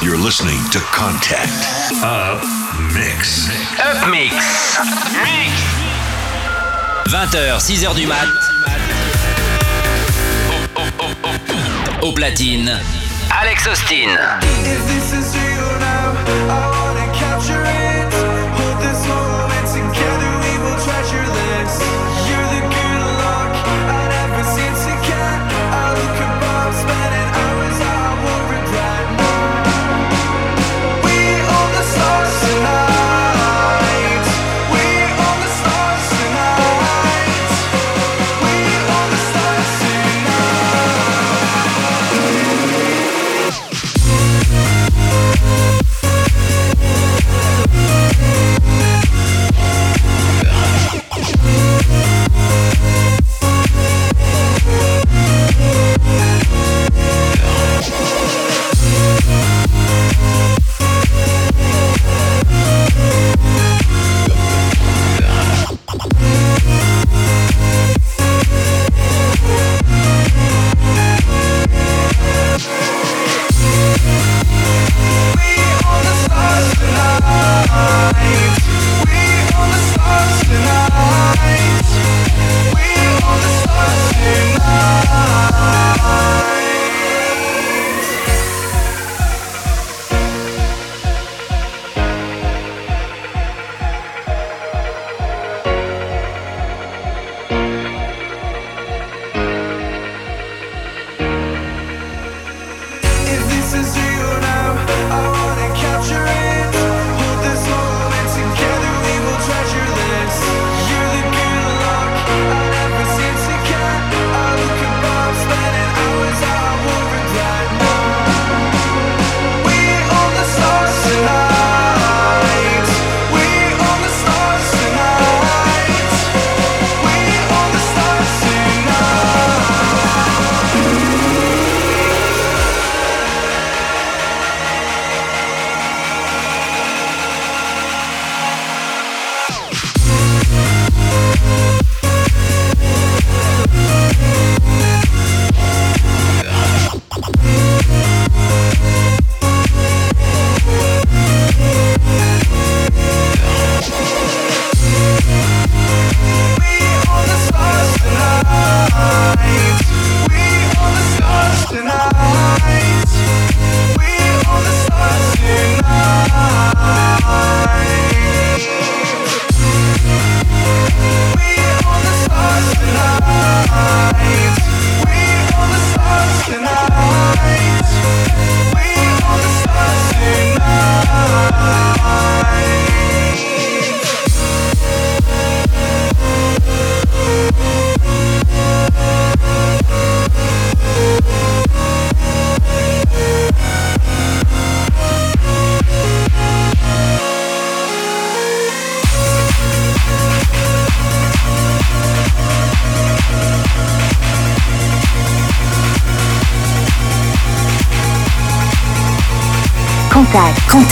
You're listening to Contact Up Mix. Up Mix. Mix. 20h, 6h du mat. Au platine, Alex Austin. Contact. Up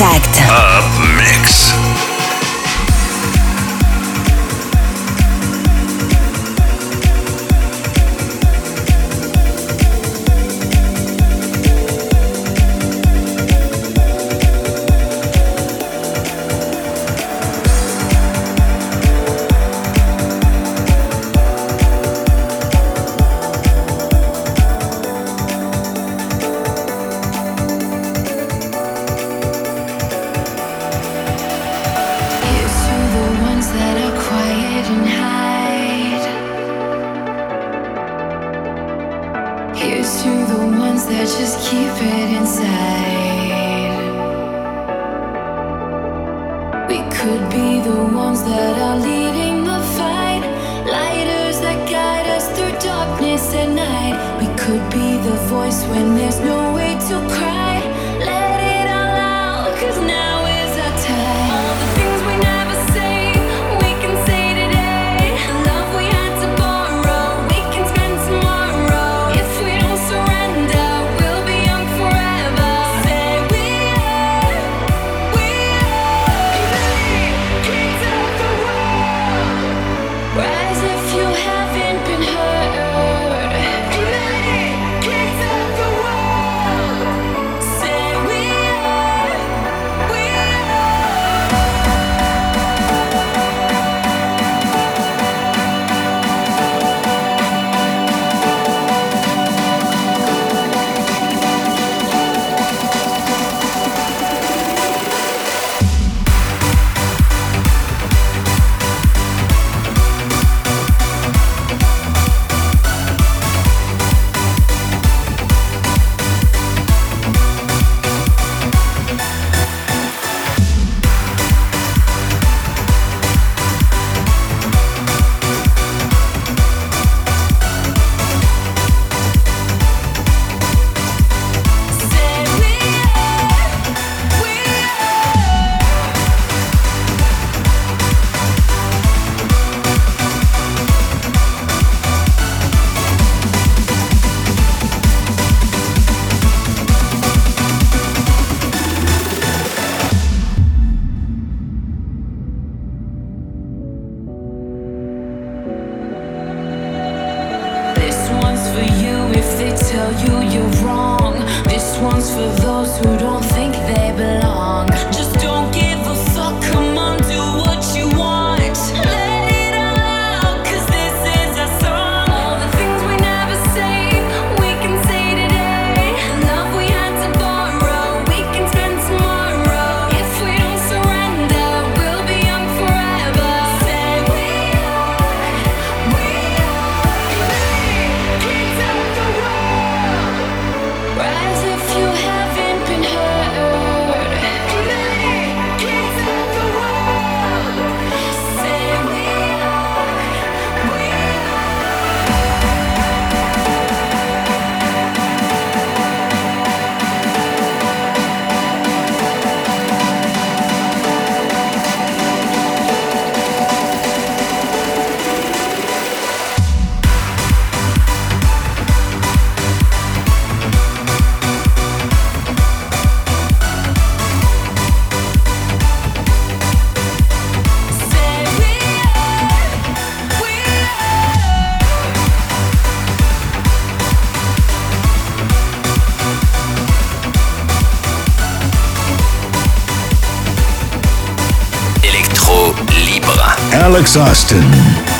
Mix. Alex Austin.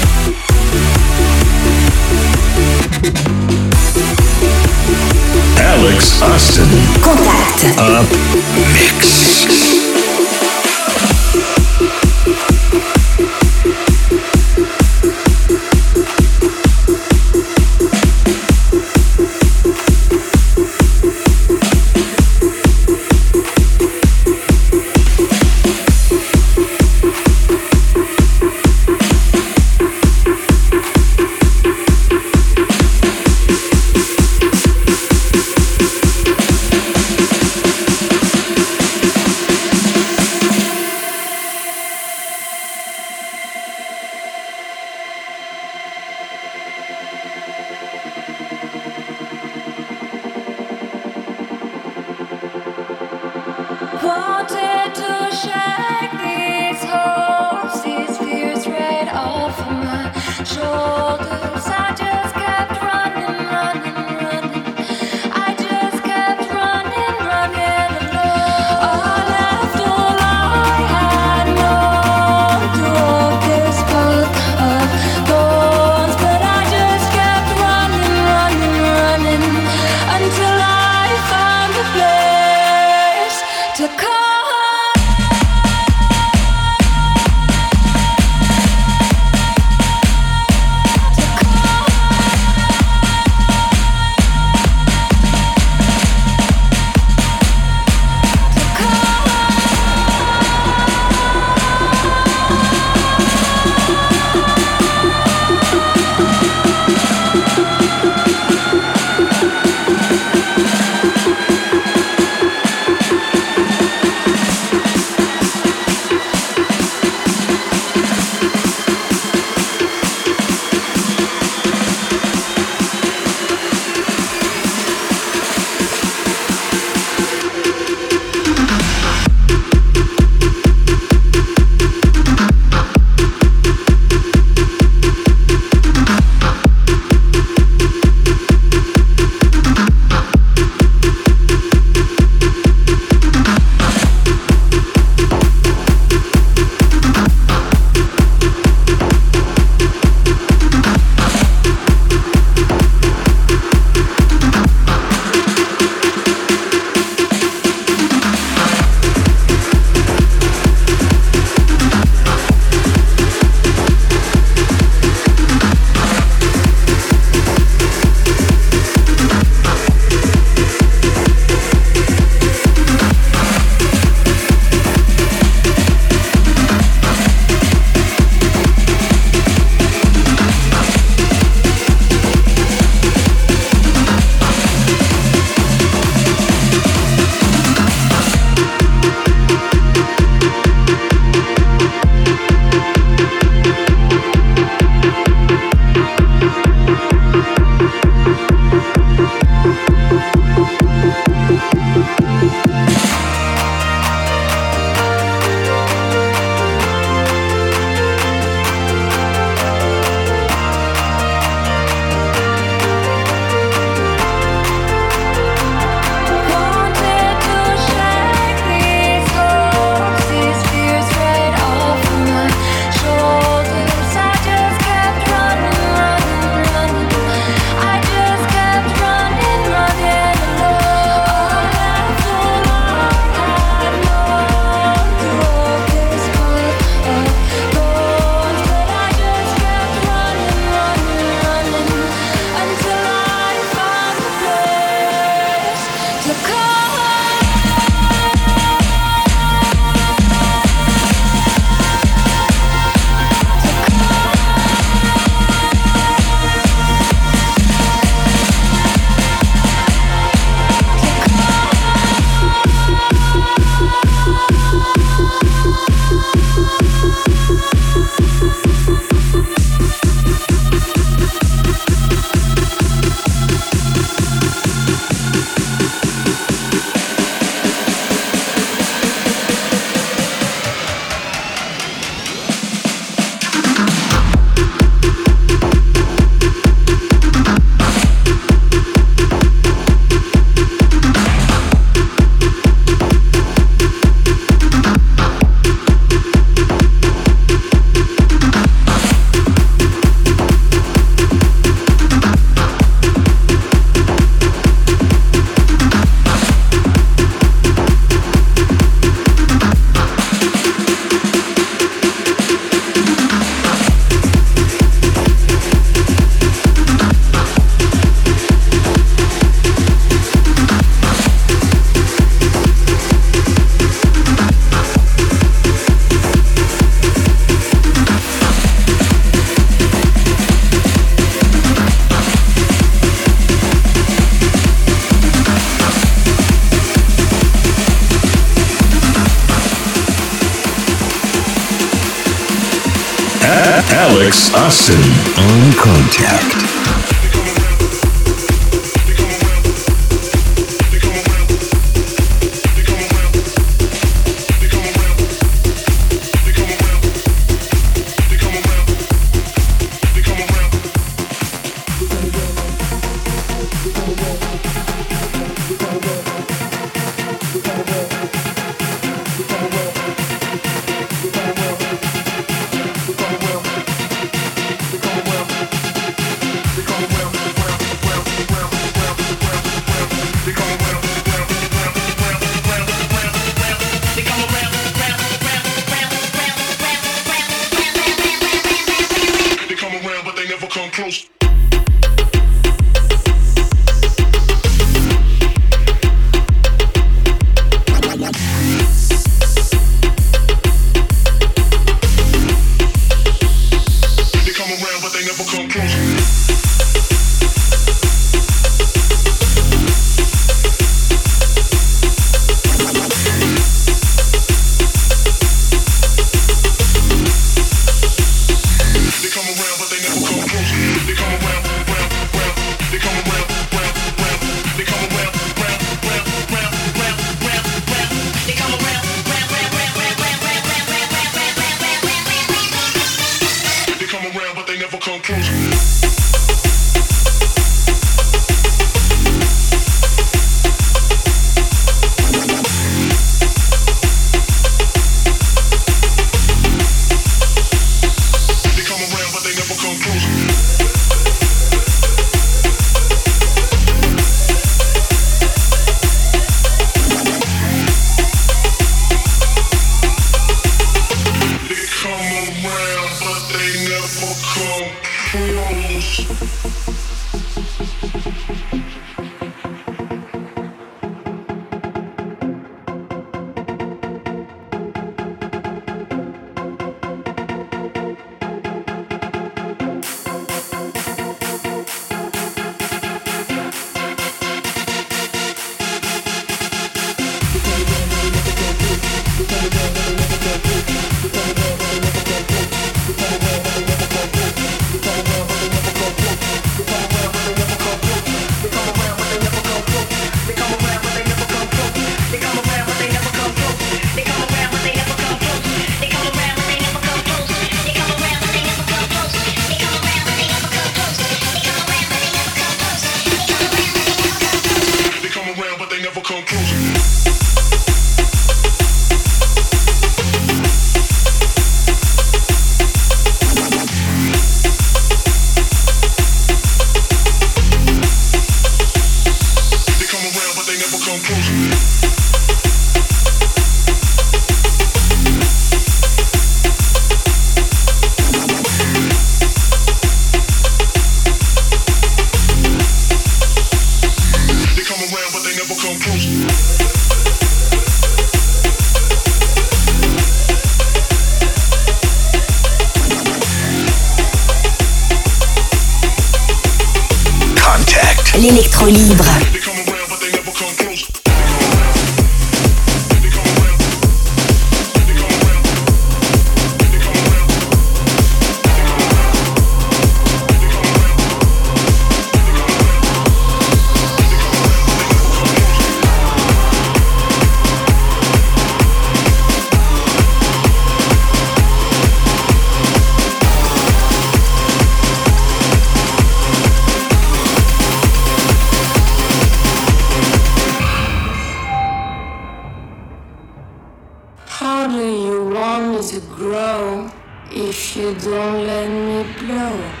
How do you want me to grow if you don't let me blow?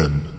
Again.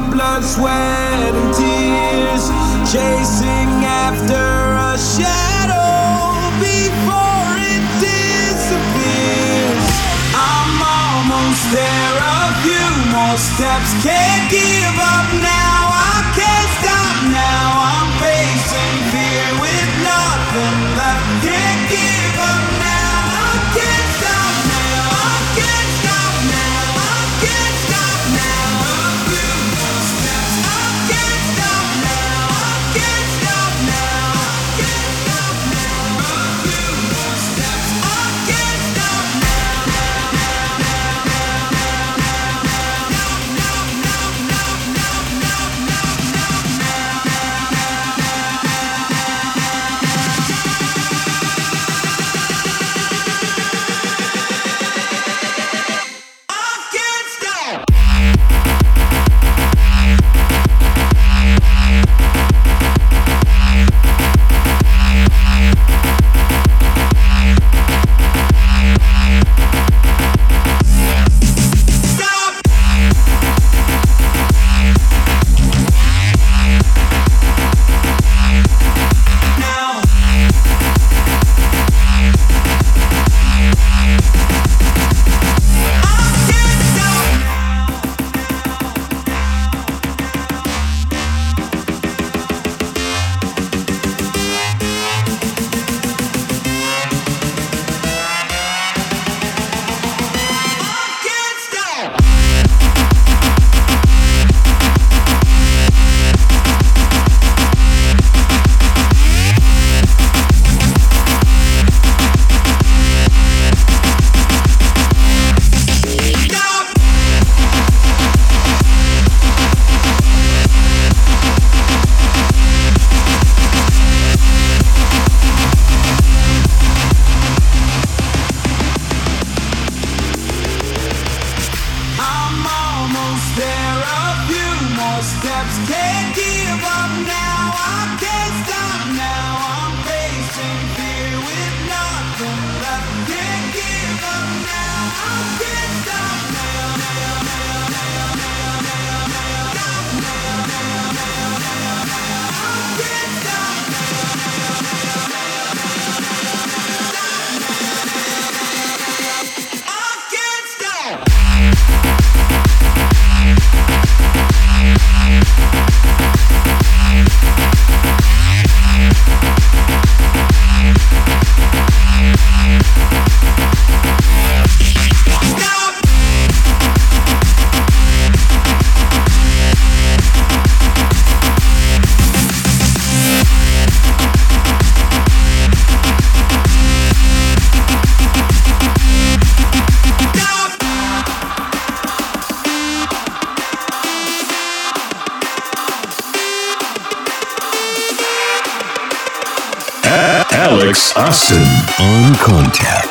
blood, sweat, and tears, chasing after a shadow before it disappears. I'm almost there, a few more steps, can't give up now. Austin on Contact.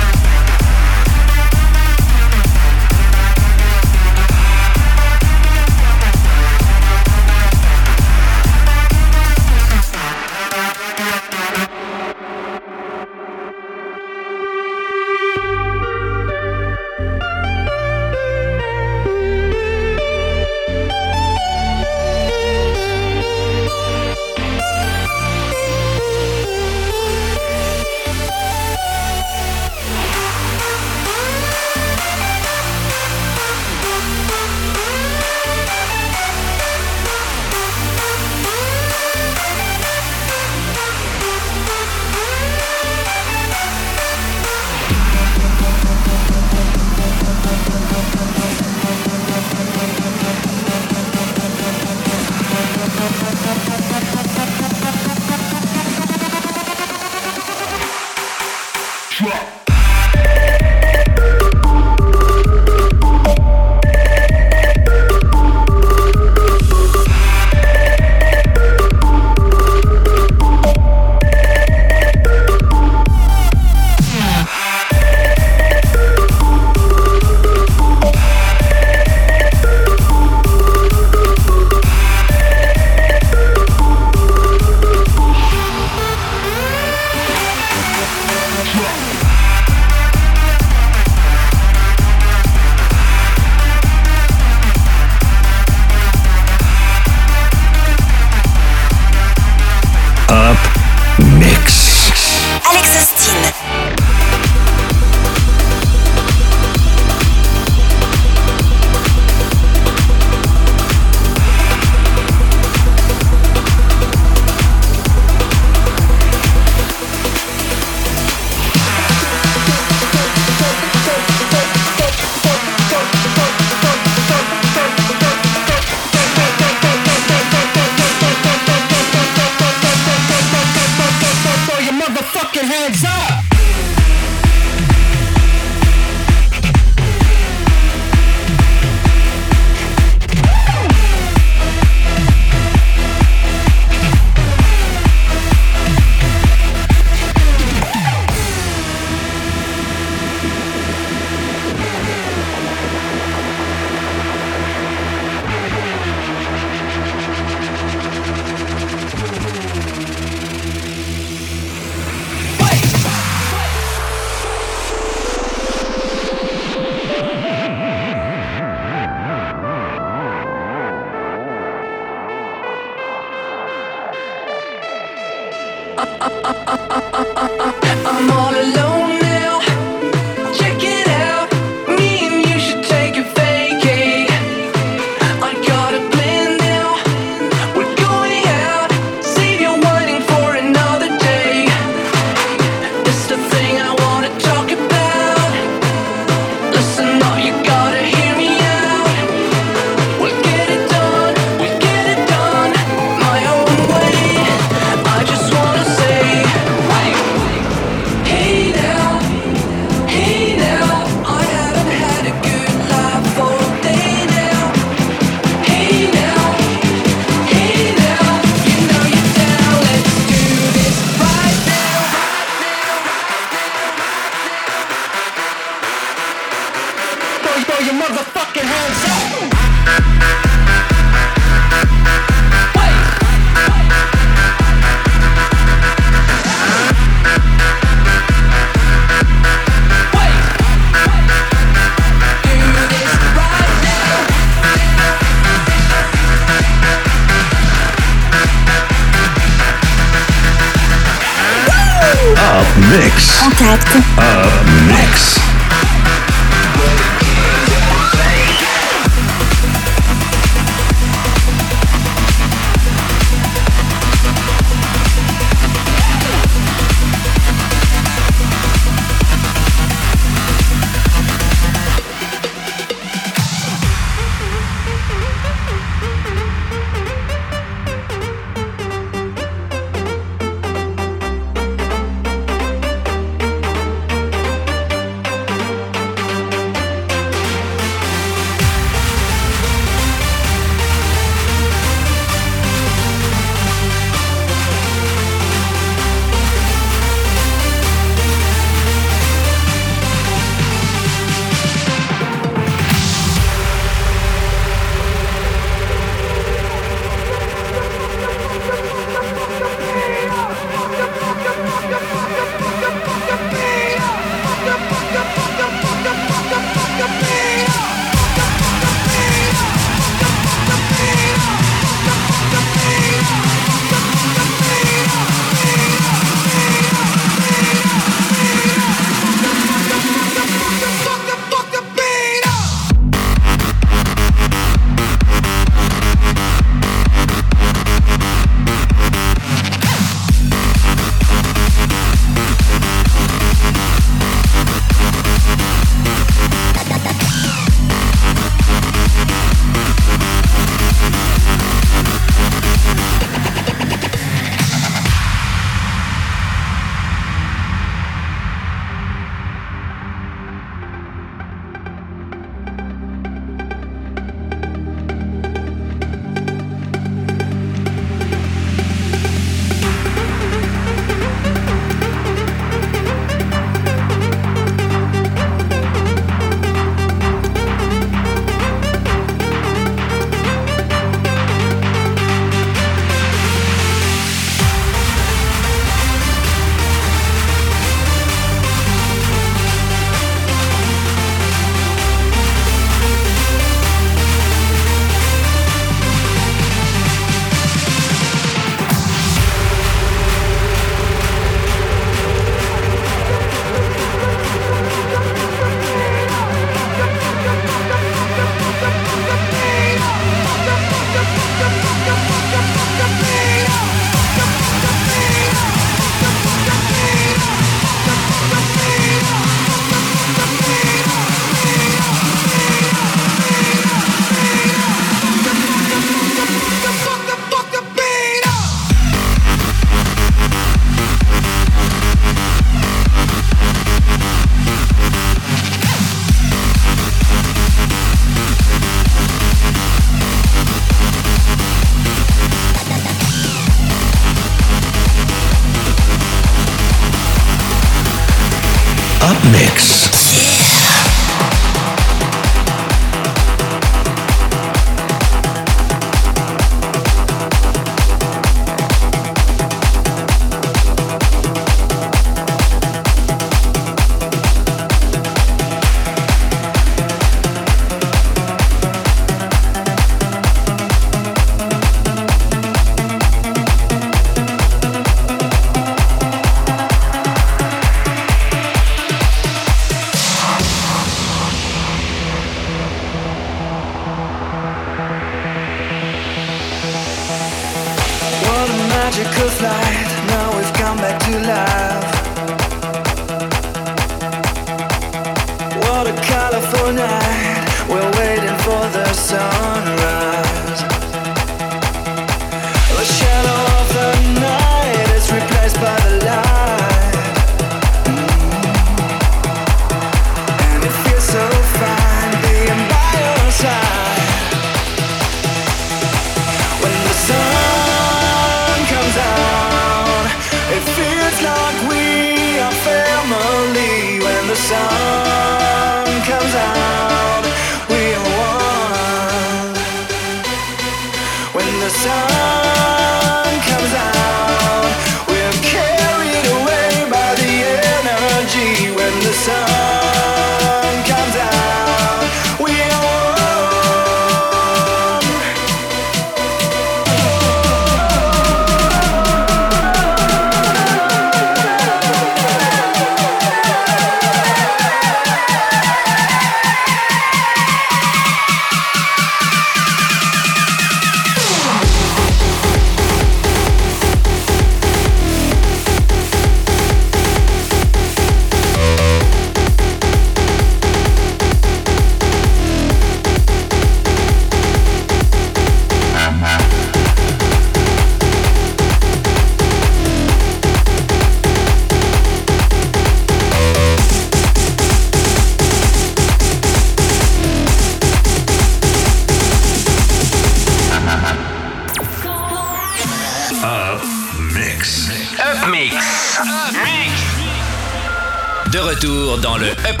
Retour dans le Up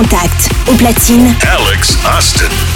Contact, au platine. Alex Austin.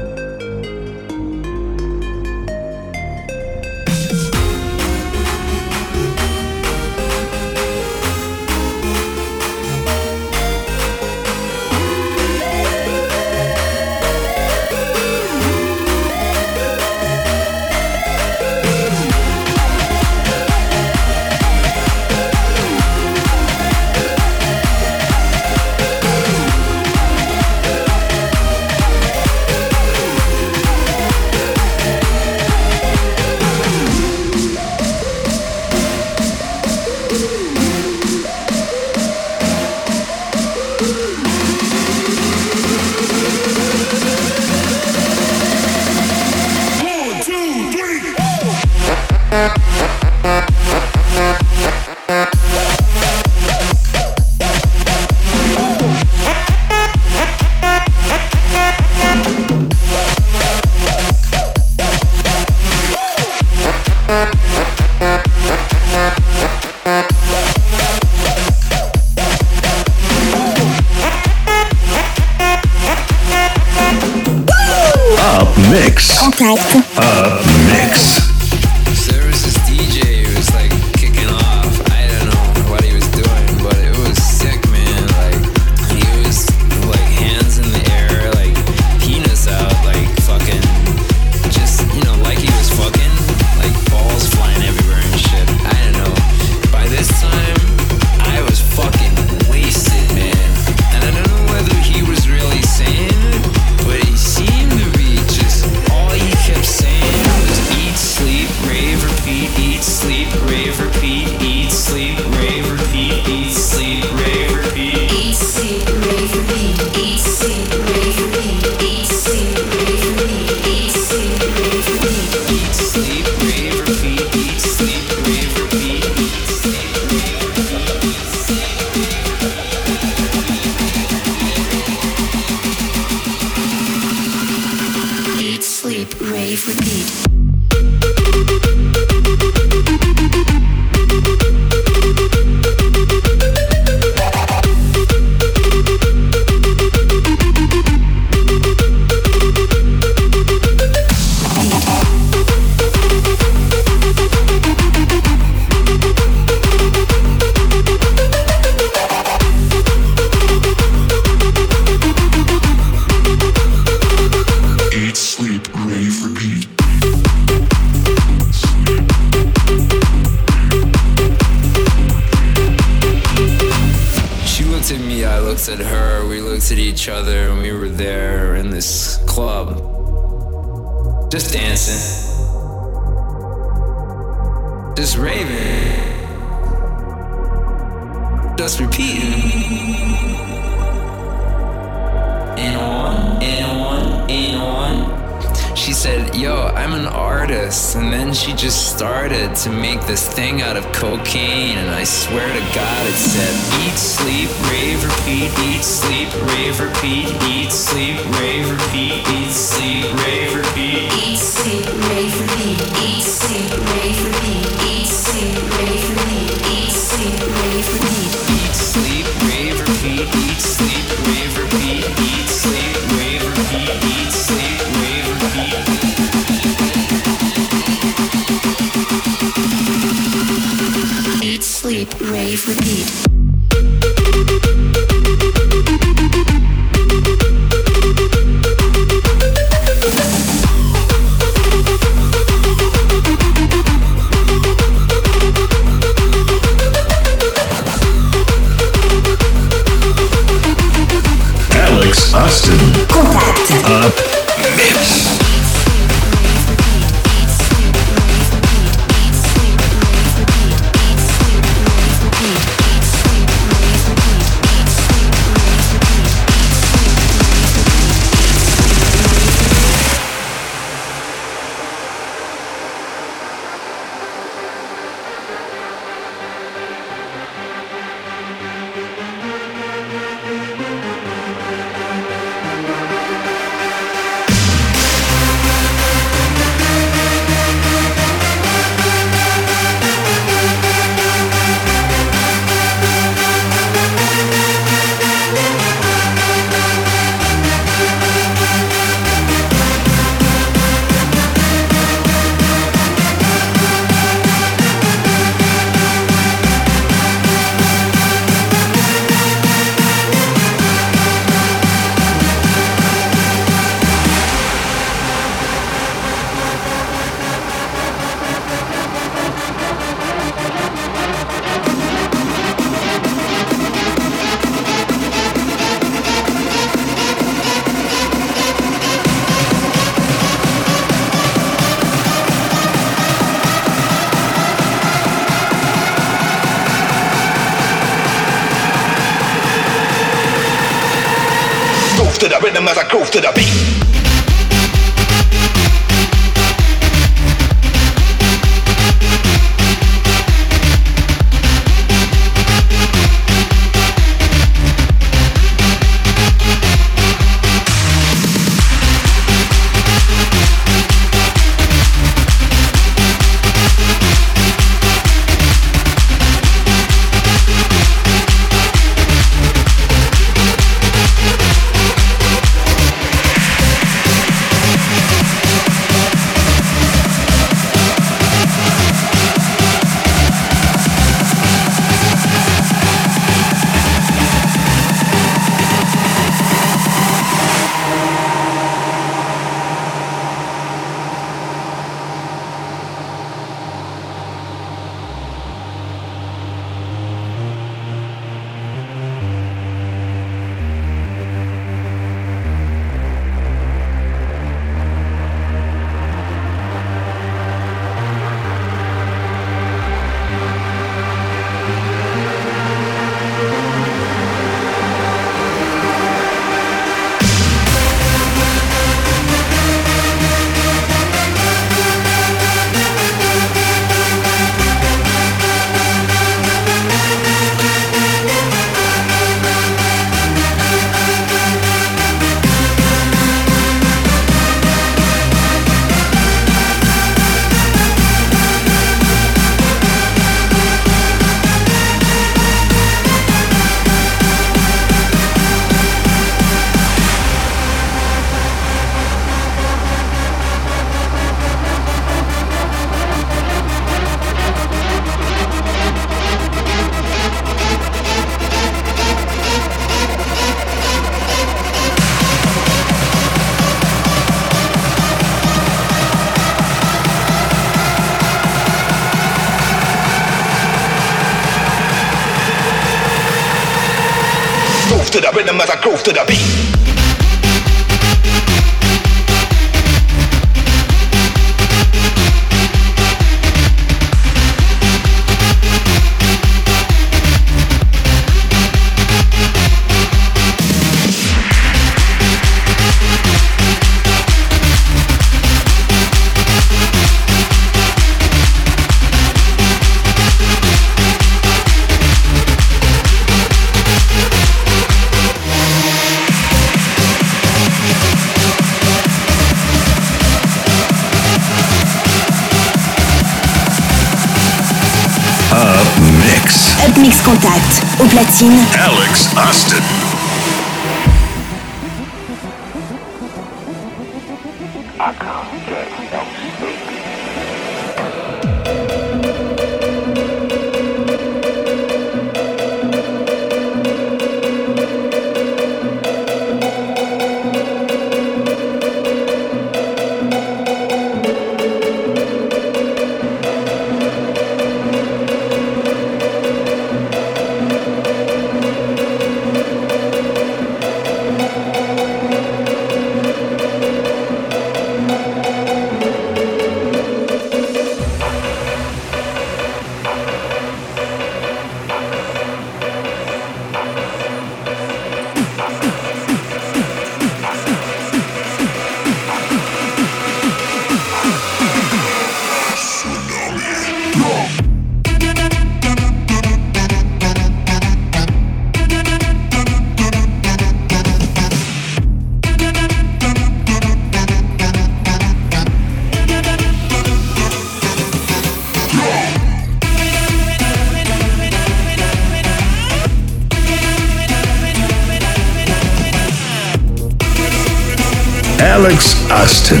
Alex Austin.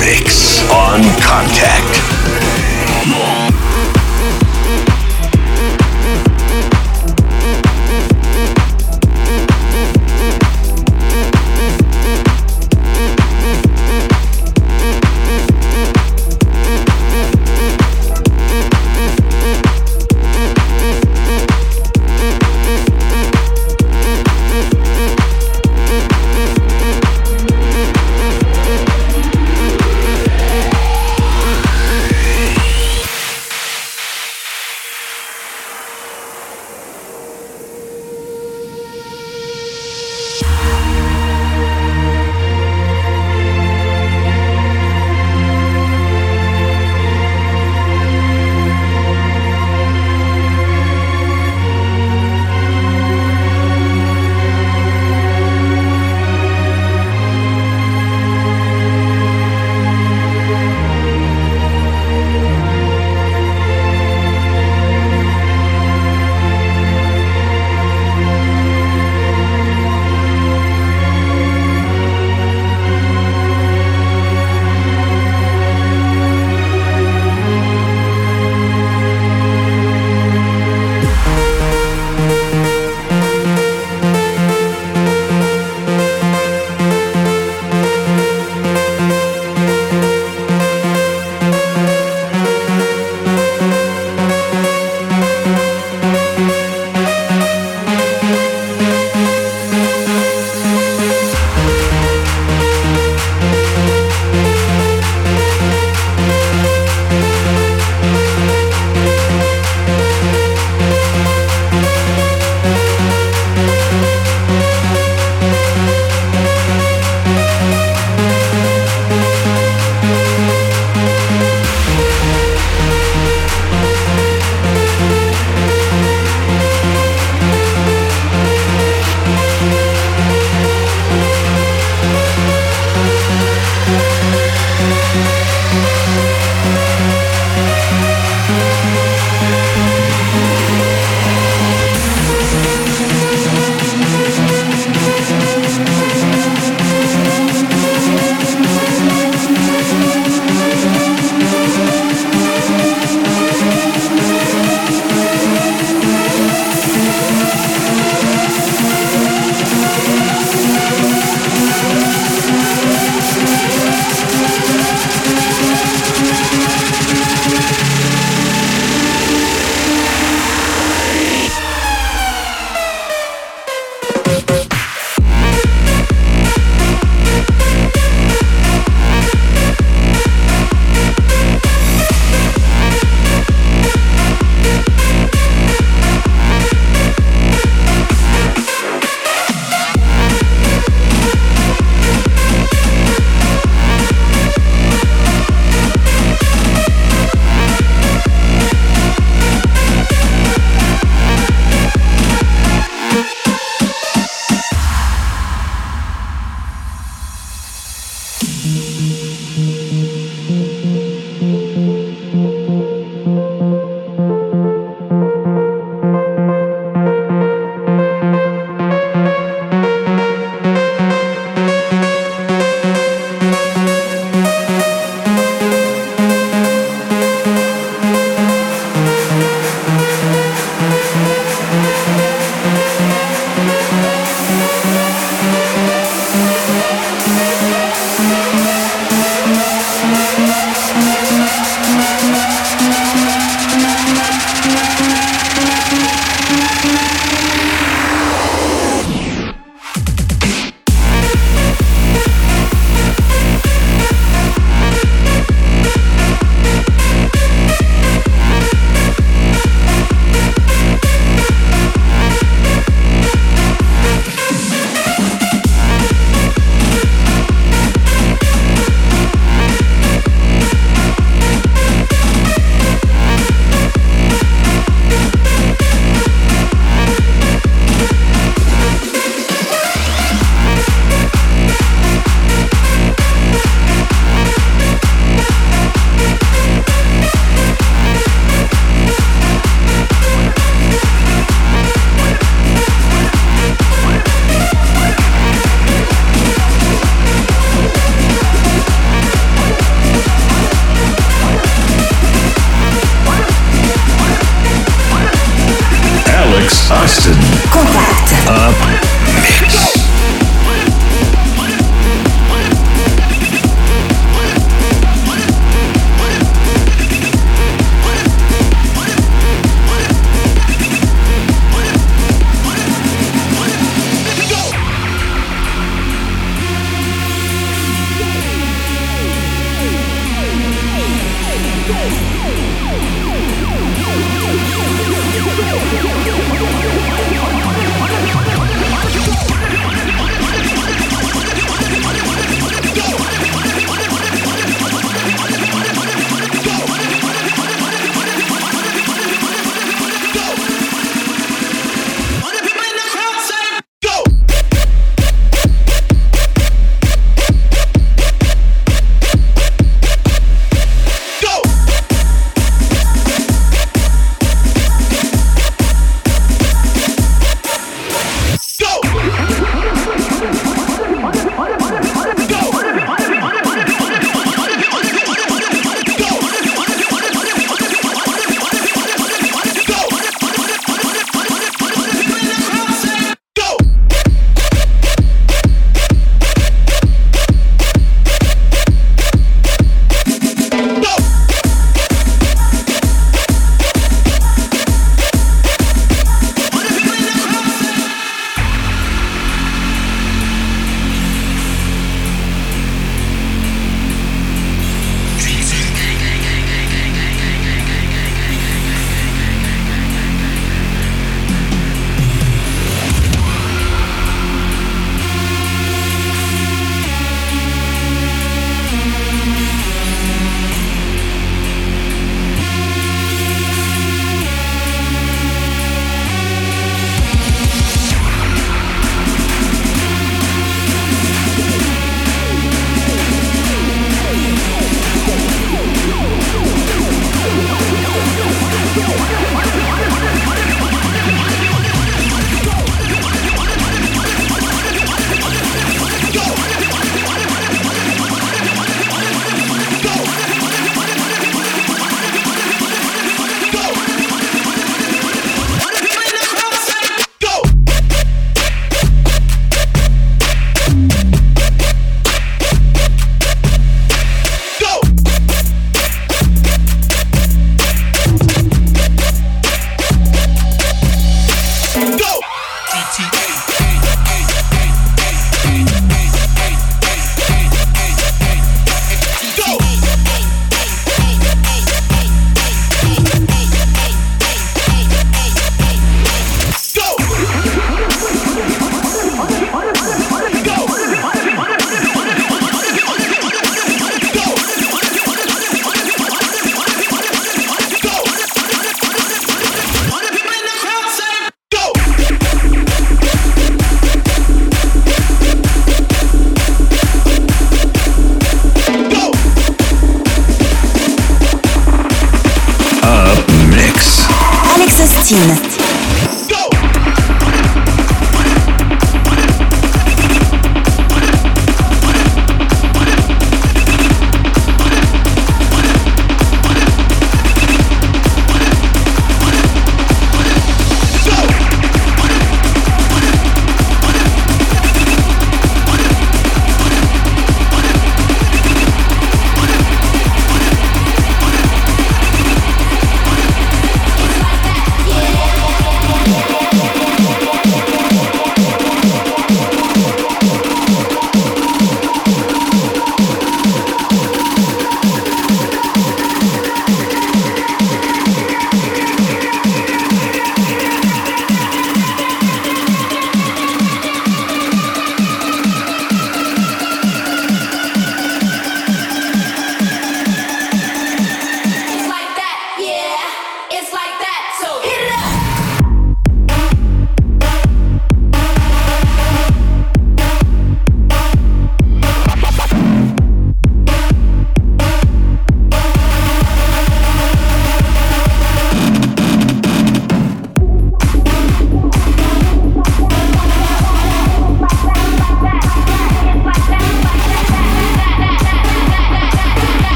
Mix on contact.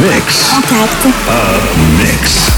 Mix. Contact. Up mix.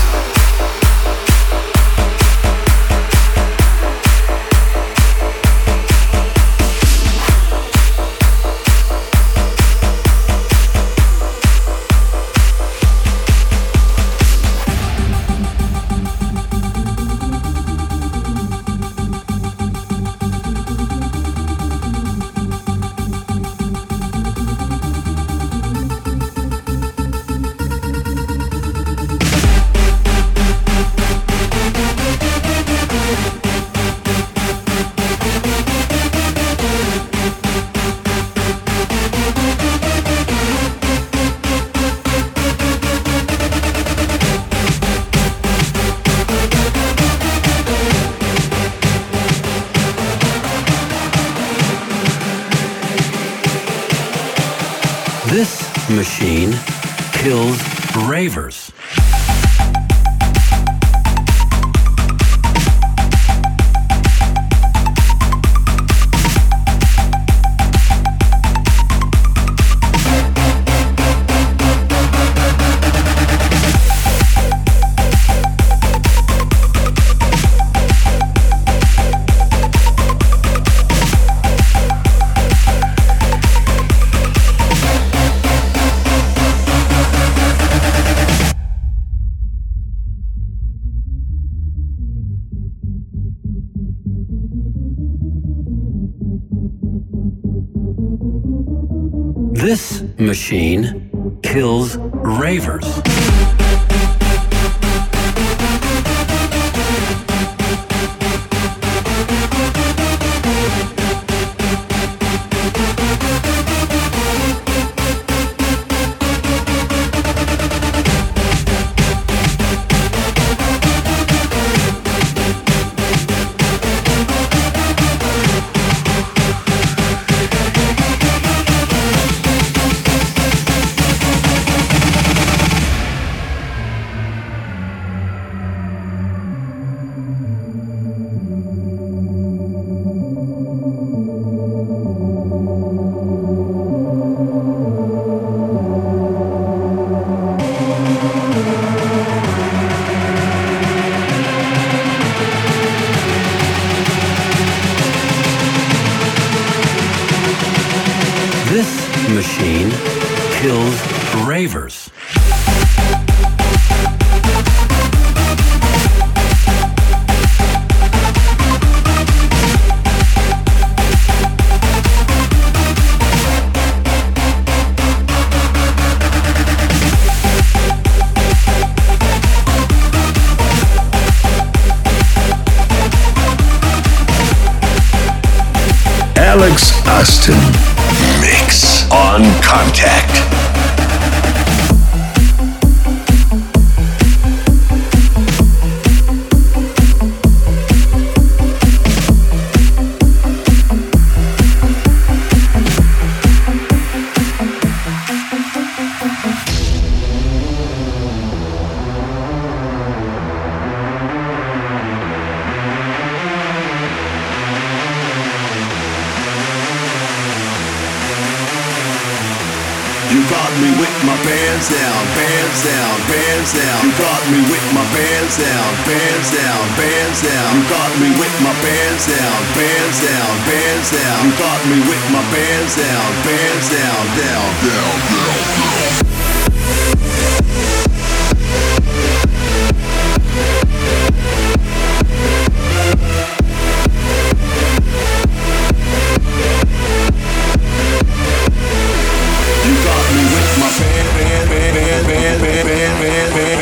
You got me with my pants down, pants down, pants down. You got me with my pants down, pants down, pants down. You got me with my pants down, pants down, pants down. You got me with my pants down, pants down, down, down, down, down. You man, man, man, man.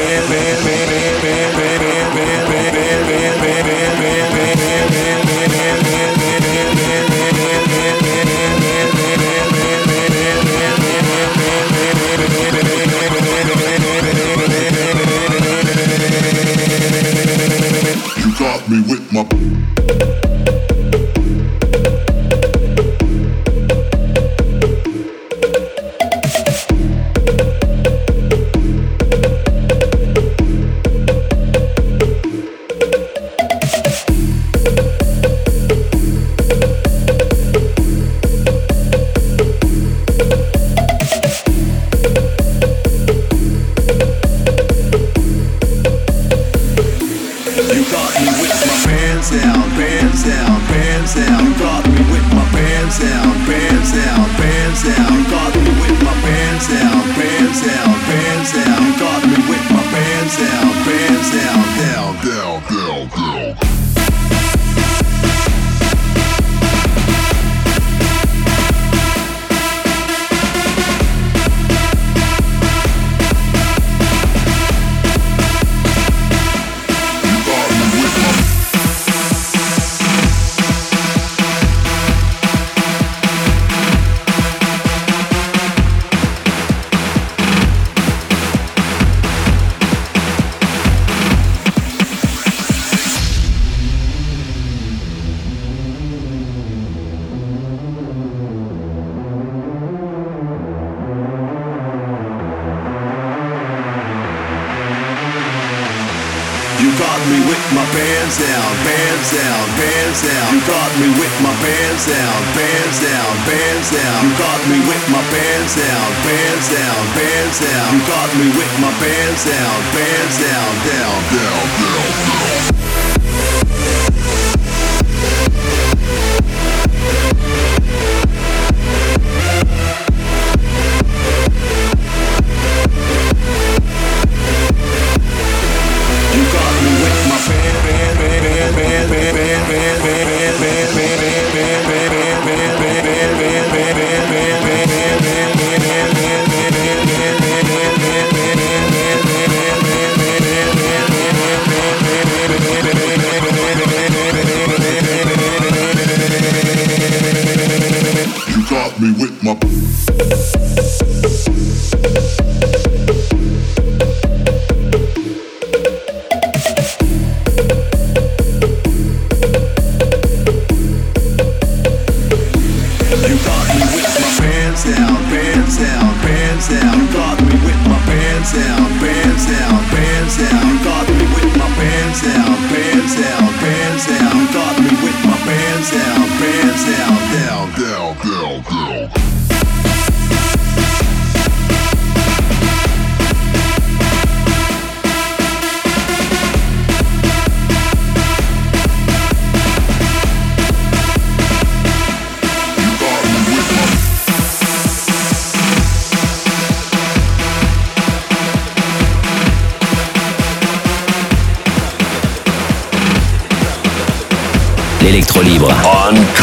still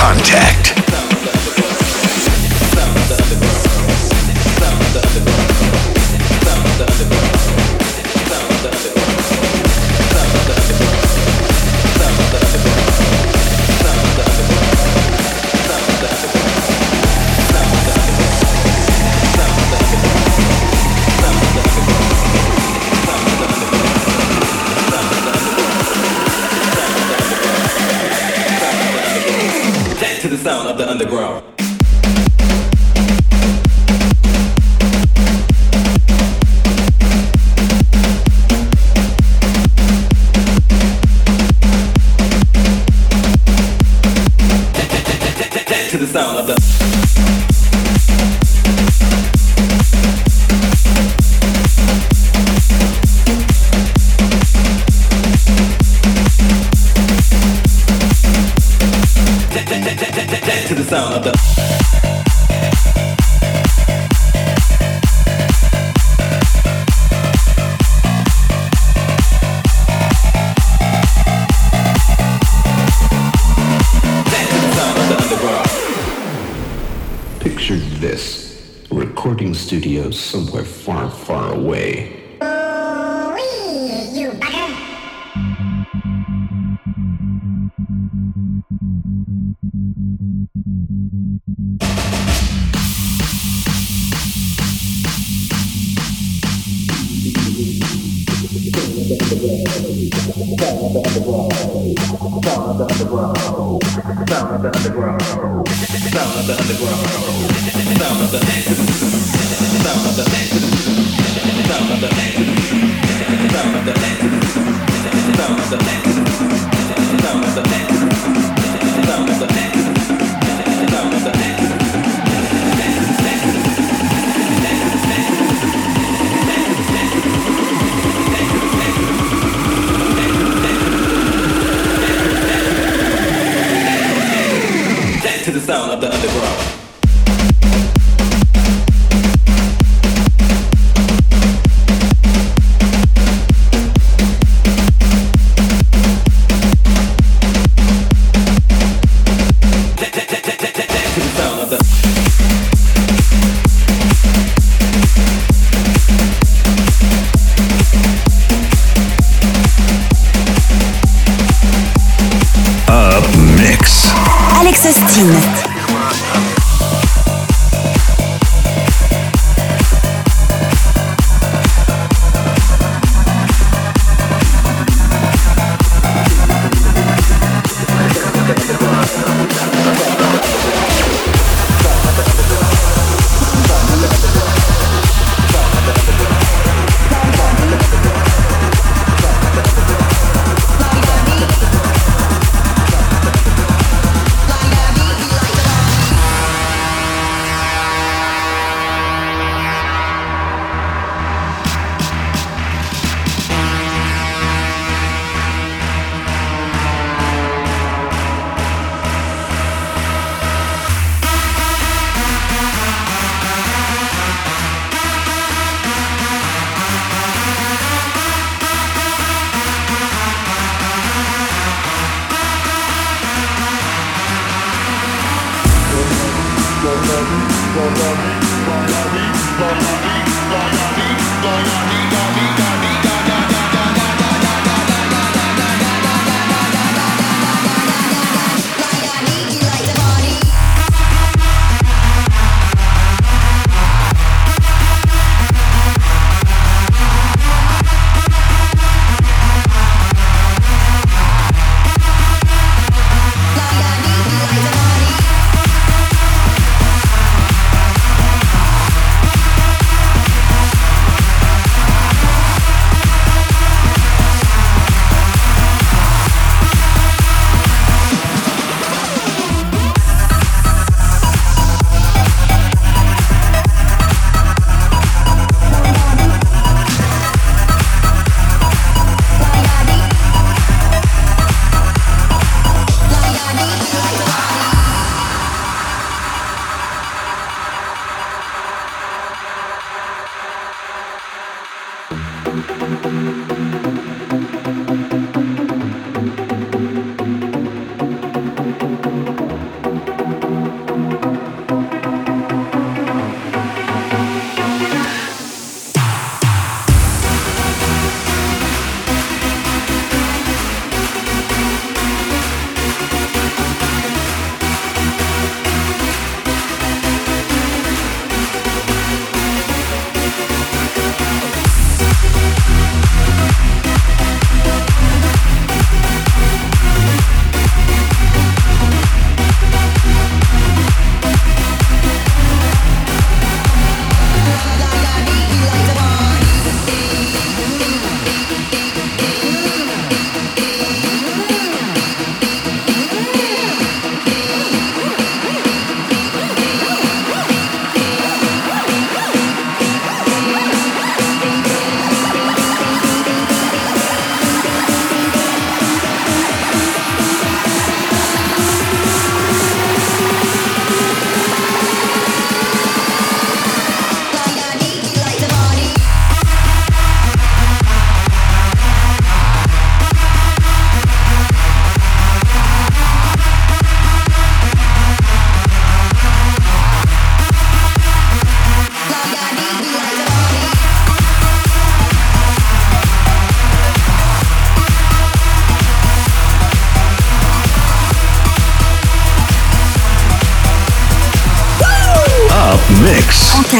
contact.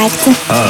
Mix. Contact.